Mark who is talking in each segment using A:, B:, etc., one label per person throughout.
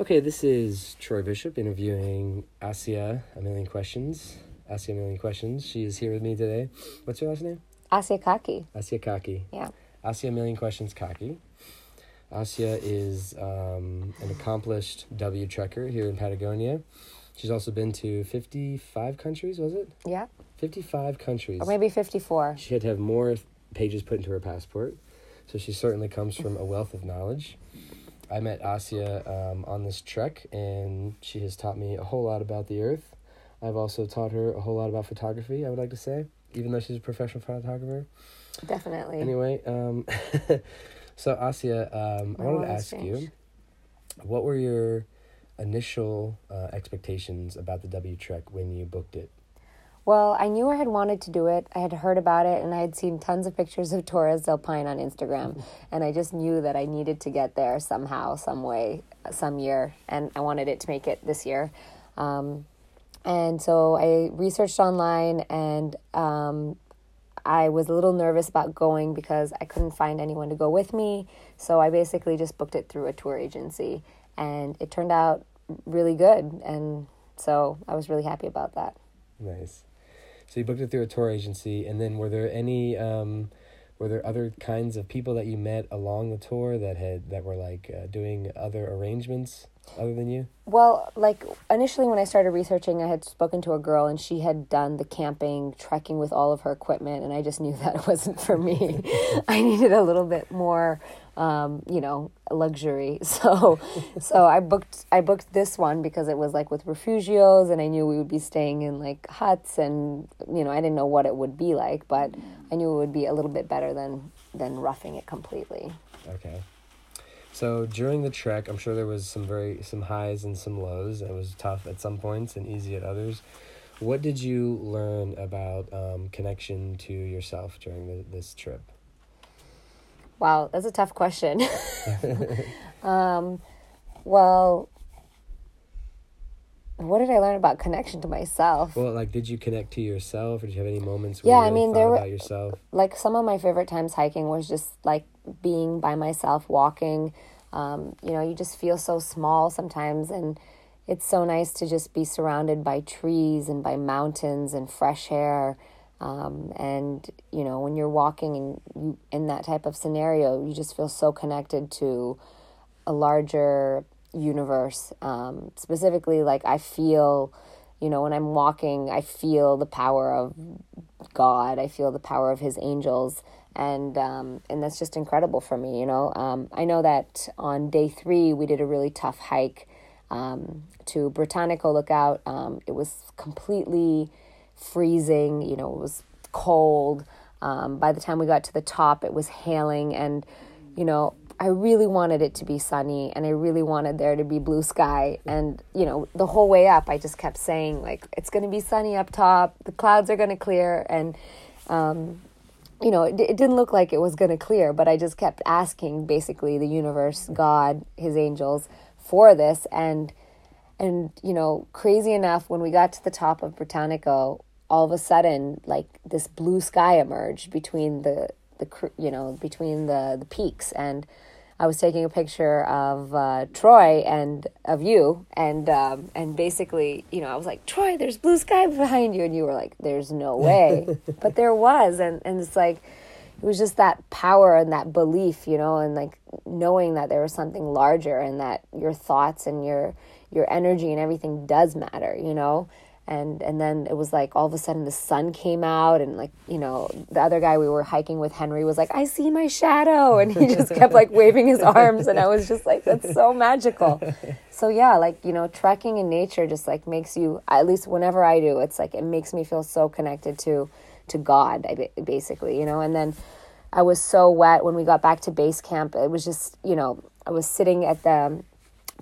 A: Okay, this is Troy Bishop interviewing Asia A Million Questions. Asia A Million Questions. She is here with me today. What's your last name?
B: Asia Kaki.
A: Asia Kaki.
B: Yeah.
A: Asia A Million Questions Kaki. Asia is um, an accomplished W trekker here in Patagonia. She's also been to 55 countries, was it?
B: Yeah.
A: 55 countries.
B: Or maybe 54.
A: She had to have more pages put into her passport. So she certainly comes from a wealth of knowledge. I met Asia um, on this trek, and she has taught me a whole lot about the earth. I've also taught her a whole lot about photography, I would like to say, even though she's a professional photographer.
B: Definitely.
A: Anyway, um, so Asia, um, I wanted to ask
B: has
A: you, what were your initial uh, expectations about the W Trek when you booked it?
B: Well, I knew I had wanted to do it. I had heard about it and I had seen tons of pictures of Torres del Paine on Instagram. And I just knew that I needed to get there somehow, some way, some year. And I wanted it to make it this year. Um, and so I researched online and um, I was a little nervous about going because I couldn't find anyone to go with me. So I basically just booked it through a tour agency. And it turned out really good. And so I was really happy about that.
A: Nice. So you booked it through a tour agency, and then were there any um, were there other kinds of people that you met along the tour that had that were like uh, doing other arrangements other than you?
B: Well, like initially when I started researching, I had spoken to a girl and she had done the camping, trekking with all of her equipment, and I just knew that it wasn't for me. I needed a little bit more, um, you know, luxury. So, so I booked I booked this one because it was like with refugios, and I knew we would be staying in like huts, and you know, I didn't know what it would be like, but I knew it would be a little bit better than than roughing it completely.
A: Okay. So during the trek, I'm sure there was some very some highs and some lows. It was tough at some points and easy at others. What did you learn about um, connection to yourself during the, this trip?
B: Wow, that's a tough question. um, well, what did I learn about connection to myself?
A: Well, like, did you connect to yourself, or did you have any moments where
B: Yeah,
A: you
B: I mean, there were-
A: about yourself?
B: like some of my favorite times hiking was just like being by myself walking um, you know you just feel so small sometimes and it's so nice to just be surrounded by trees and by mountains and fresh air um, and you know when you're walking and you in that type of scenario you just feel so connected to a larger universe um, specifically like i feel you know when i'm walking i feel the power of god i feel the power of his angels and um, and that's just incredible for me you know? Um, i know that on day three we did a really tough hike um, to britannico lookout. Um, it was completely freezing you know it was cold. Um, by the time we got to the top it was hailing and you know I really wanted it to be sunny and I really wanted there to be blue sky. And, you know, the whole way up, I just kept saying, like, it's going to be sunny up top, the clouds are going to clear. And, um, you know, it, it didn't look like it was going to clear, but I just kept asking basically the universe, God, his angels for this. And, and, you know, crazy enough, when we got to the top of Britannico, all of a sudden, like this blue sky emerged between the, the you know between the the peaks and I was taking a picture of uh, Troy and of you and um, and basically you know I was like Troy there's blue sky behind you. And you were like there's no way. But there was. And and it's like it was just that power and that belief you know and like knowing that there was something larger and that your thoughts and your your energy and everything does matter you know and and then it was like all of a sudden the sun came out and like you know the other guy we were hiking with henry was like i see my shadow. And he just kept like waving his arms and i was just like that's so magical. So yeah like you know trekking in nature just like makes you at least whenever i do it's like it makes me feel so connected to to god basically you know? And then i was so wet when we got back to base camp. It was just you know i was sitting at the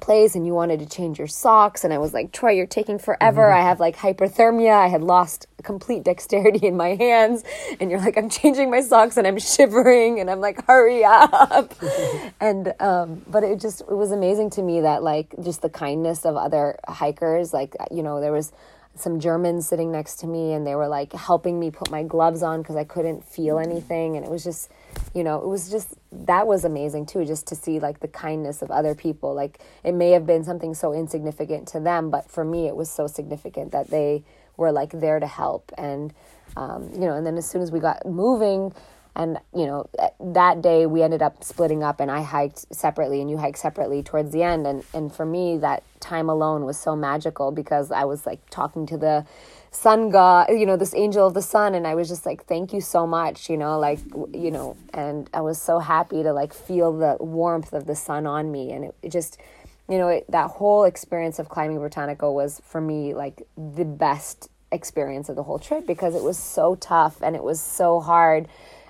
B: place and you wanted to change your socks and I was like, Troy, you're taking forever. I have like hyperthermia. I had lost complete dexterity in my hands and you're like, I'm changing my socks and I'm shivering and I'm like, hurry up. and um but it just it was amazing to me that like just the kindness of other hikers, like you know, there was some Germans sitting next to me and they were like helping me put my gloves on because I couldn't feel anything. And it was just, you know, it was just, that was amazing too, just to see like the kindness of other people. Like it may have been something so insignificant to them, but for me, it was so significant that they were like there to help. And, um, you know, and then as soon as we got moving, and you know eh, that day we ended up splitting up and i hiked separately and you hiked separately towards the end. And and for me that time alone was so magical because i was like talking to the sun god you know this angel of the sun. And i was just like thank you so much you know like you know and i was so happy to like feel the warmth of the sun on me. And it, it just you know it, that whole experience of climbing britannico was for me like the best experience of the whole trip because it was so tough and it was so hard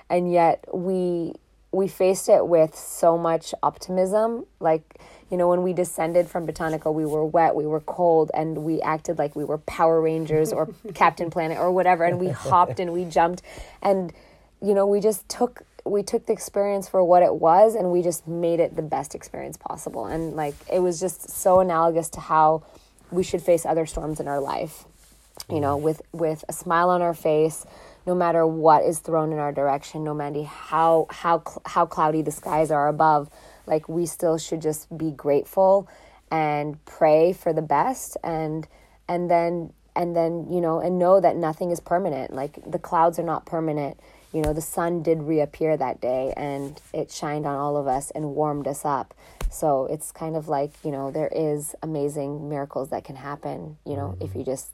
B: and yet we we faced it with so much optimism. Like you know when we descended from botanical we were wet we were cold and we acted like we were power rangers or captain planet or whatever. And we hopped and we jumped. And you know we just took we took the experience for what it was and we just made it the best experience possible. And like it was just so analogous to how we should face other storms in our life you know mm-hmm. with with a smile on our face no matter what is thrown in our direction, no matter how how how cloudy the skies are above, like we still should just be grateful and pray for the best and and then and then you know and know that nothing is permanent. Like the clouds are not permanent. You know the sun did reappear that day and it shined on all of us and warmed us up. So it's kind of like you know there is amazing miracles that can happen you know mm-hmm. if you just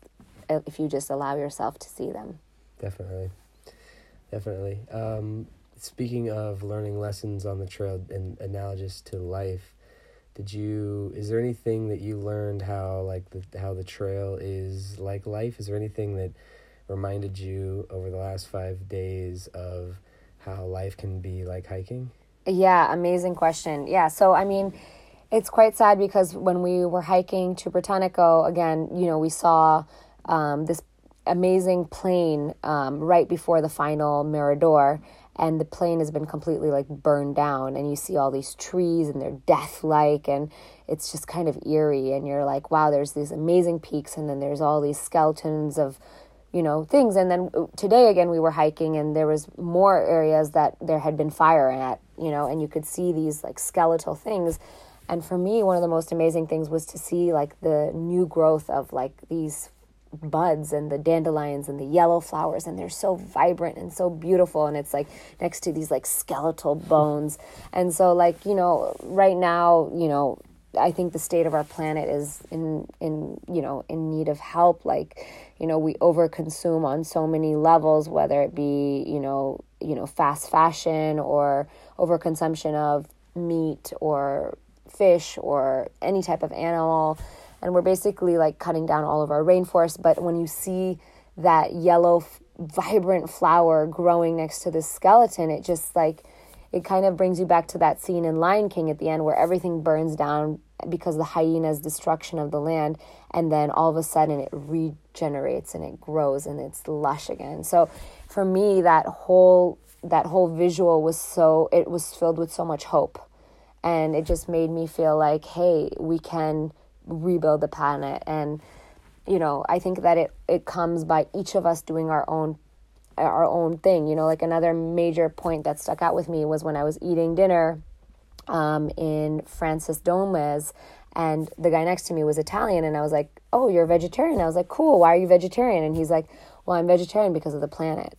B: if you just allow yourself to see them
A: definitely. Definitely. Um, speaking of learning lessons on the trail and analogous to life did you is there anything that you learned how like the how the trail is like life? Is there anything that reminded you over the last five days of how life can be like hiking?
B: Yeah amazing question. Yeah so i mean it's quite sad because when we were hiking to britannico again you know we saw um, this amazing plain um, right before the final Mirador, and the plane has been completely like burned down, and you see all these trees and they're death like, and it's just kind of eerie, and you're like, wow, there's these amazing peaks, and then there's all these skeletons of you know things and then today again we were hiking and there was more areas that there had been fire at you know and you could see these like skeletal things and for me one of the most amazing things was to see like the new growth of like these buds and the dandelions and the yellow flowers and they're so vibrant and so beautiful and it's like next to these like skeletal bones. And so like you know right now you know I think the state of our planet is in in you know in need of help. Like you know we overconsume on so many levels whether it be you know you know fast fashion or overconsumption of meat or fish or any type of animal and we're basically like cutting down all of our rainforest. But when you see that yellow, f- vibrant flower growing next to this skeleton, it just like it kind of brings you back to that scene in Lion King at the end where everything burns down because the hyena's destruction of the land, and then all of a sudden it regenerates and it grows and it's lush again. So for me, that whole that whole visual was so it was filled with so much hope and it just made me feel like hey we can rebuild the planet. And you know i think that it it comes by each of us doing our own our own thing. You know like another major point that stuck out with me was when i was eating dinner um, in francis domes and the guy next to me was italian and i was like oh you're a vegetarian. I was like cool why are you vegetarian? And he's like well i'm vegetarian because of the planet.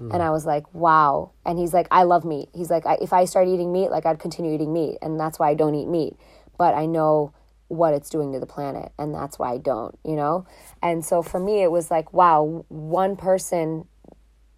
B: Mm. and i was like wow. And he's like i love meat. He's like if i start eating meat like i'd continue eating meat and that's why i don't eat meat. But i know what it's doing to the planet and that's why I don't, you know? And so for me it was like, wow, one person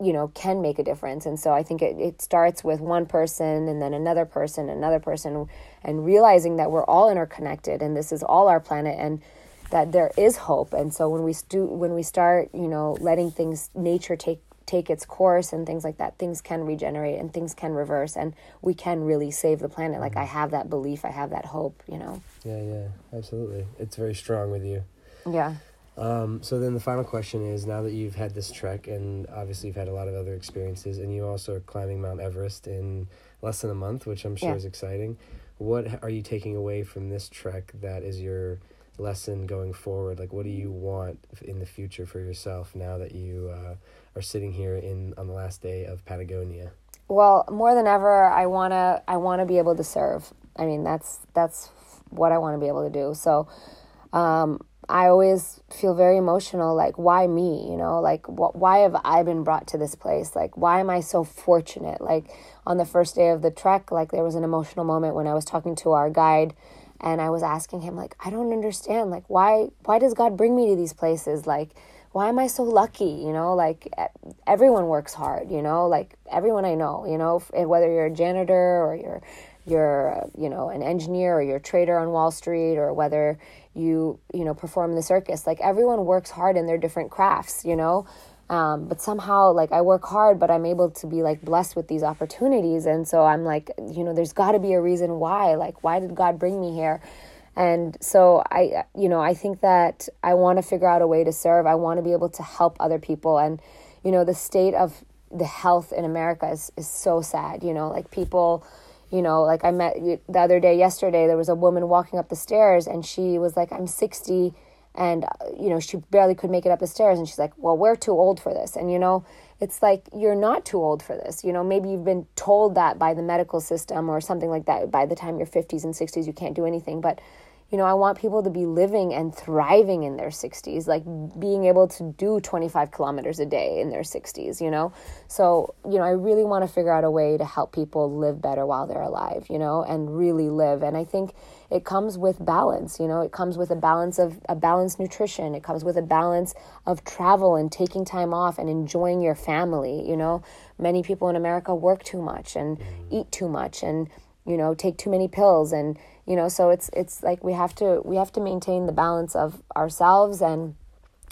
B: you know can make a difference and so i think it, it starts with one person and then another person another person and realizing that we're all interconnected and this is all our planet and that there is hope and so when we stu- when we start you know letting things nature take take its course and things like that, things can regenerate and things can reverse and we can really save the planet. Like I mm-hmm. have that belief, I have that hope, you know.
A: Yeah, yeah, absolutely. It's very strong with you.
B: Yeah.
A: Um, so then the final question is now that you've had this trek and obviously you've had a lot of other experiences and you also are climbing Mount Everest in less than a month, which I'm sure yeah. is exciting. What are you taking away from this trek that is your lesson going forward? Like, what do you want in the future for yourself now that you uh, are sitting here in on the last day of Patagonia?
B: Well, more than ever, I wanna I wanna be able to serve. I mean, that's that's what I want to be able to do. So, um, I always feel very emotional. Like, why me? You know, like, wh- why have I been brought to this place? Like, why am I so fortunate? Like, on the first day of the trek, like, there was an emotional moment when I was talking to our guide and I was asking him, like, I don't understand. Like, why, why does God bring me to these places? Like, why am I so lucky? You know, like, everyone works hard, you know, like, everyone I know, you know, whether you're a janitor or you're, you're, uh, you know, an engineer or you're a trader on Wall Street or whether you you know perform in the circus like everyone works hard in their different crafts you know um, but somehow like i work hard but i'm able to be like blessed with these opportunities. And so i'm like you know there's got to be a reason why. Like why did god bring me here? And so i you know i think that i want to figure out a way to serve. I want to be able to help other people. And you know the state of the health in america is, is so sad you know like people you know like i met the other day yesterday there was a woman walking up the stairs and she was like i'm 60 and uh, you know she barely could make it up the stairs. And she's like well we're too old for this. And you know it's like you're not too old for this. You know maybe you've been told that by the medical system or something like that by the time you're 50s and 60s you can't do anything. But you know, I want people to be living and thriving in their 60s, like being able to do 25 kilometers a day in their 60s, you know? So, you know, I really want to figure out a way to help people live better while they're alive, you know, and really live. And I think it comes with balance, you know, it comes with a balance of a balanced nutrition, it comes with a balance of travel and taking time off and enjoying your family, you know? Many people in America work too much and mm-hmm. eat too much and, you know, take too many pills and, you know so it's it's like we have to we have to maintain the balance of ourselves and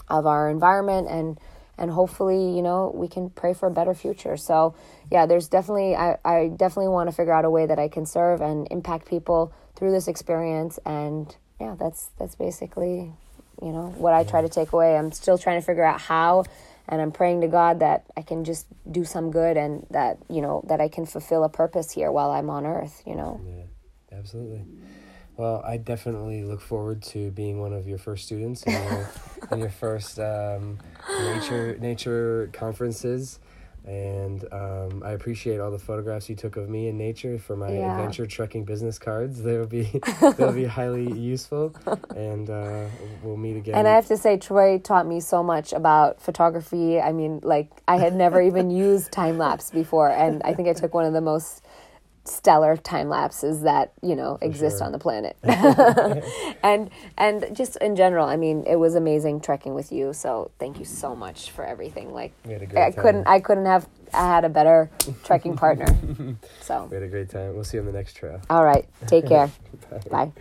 B: of our environment and and hopefully you know we can pray for a better future. So yeah there's definitely i, I definitely want to figure out a way that i can serve and impact people through this experience. And yeah that's that's basically you know what i try to take away. I'm still trying to figure out how and i'm praying to god that i can just do some good and that you know that i can fulfill a purpose here while i'm on earth you know.
A: Yeah absolutely well, I definitely look forward to being one of your first students in your, in your first um, nature nature conferences, and um, I appreciate all the photographs you took of me in nature for my yeah. adventure trekking business cards. They'll be they'll be highly useful, and uh, we'll meet again.
B: And I have to say, Troy taught me so much about photography. I mean, like I had never even used time lapse before, and I think I took one of the most stellar time lapses that you know For exist sure. on the planet. And and just in general i mean it was amazing trekking with you so thank you so much for everything. Like i couldn't i couldn't have had a better trekking partner. So.
A: We had a great time. We'll see you on the next trail.
B: All right. Take care. Bye. bye